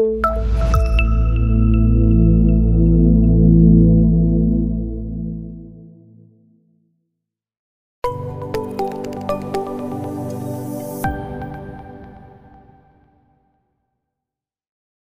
you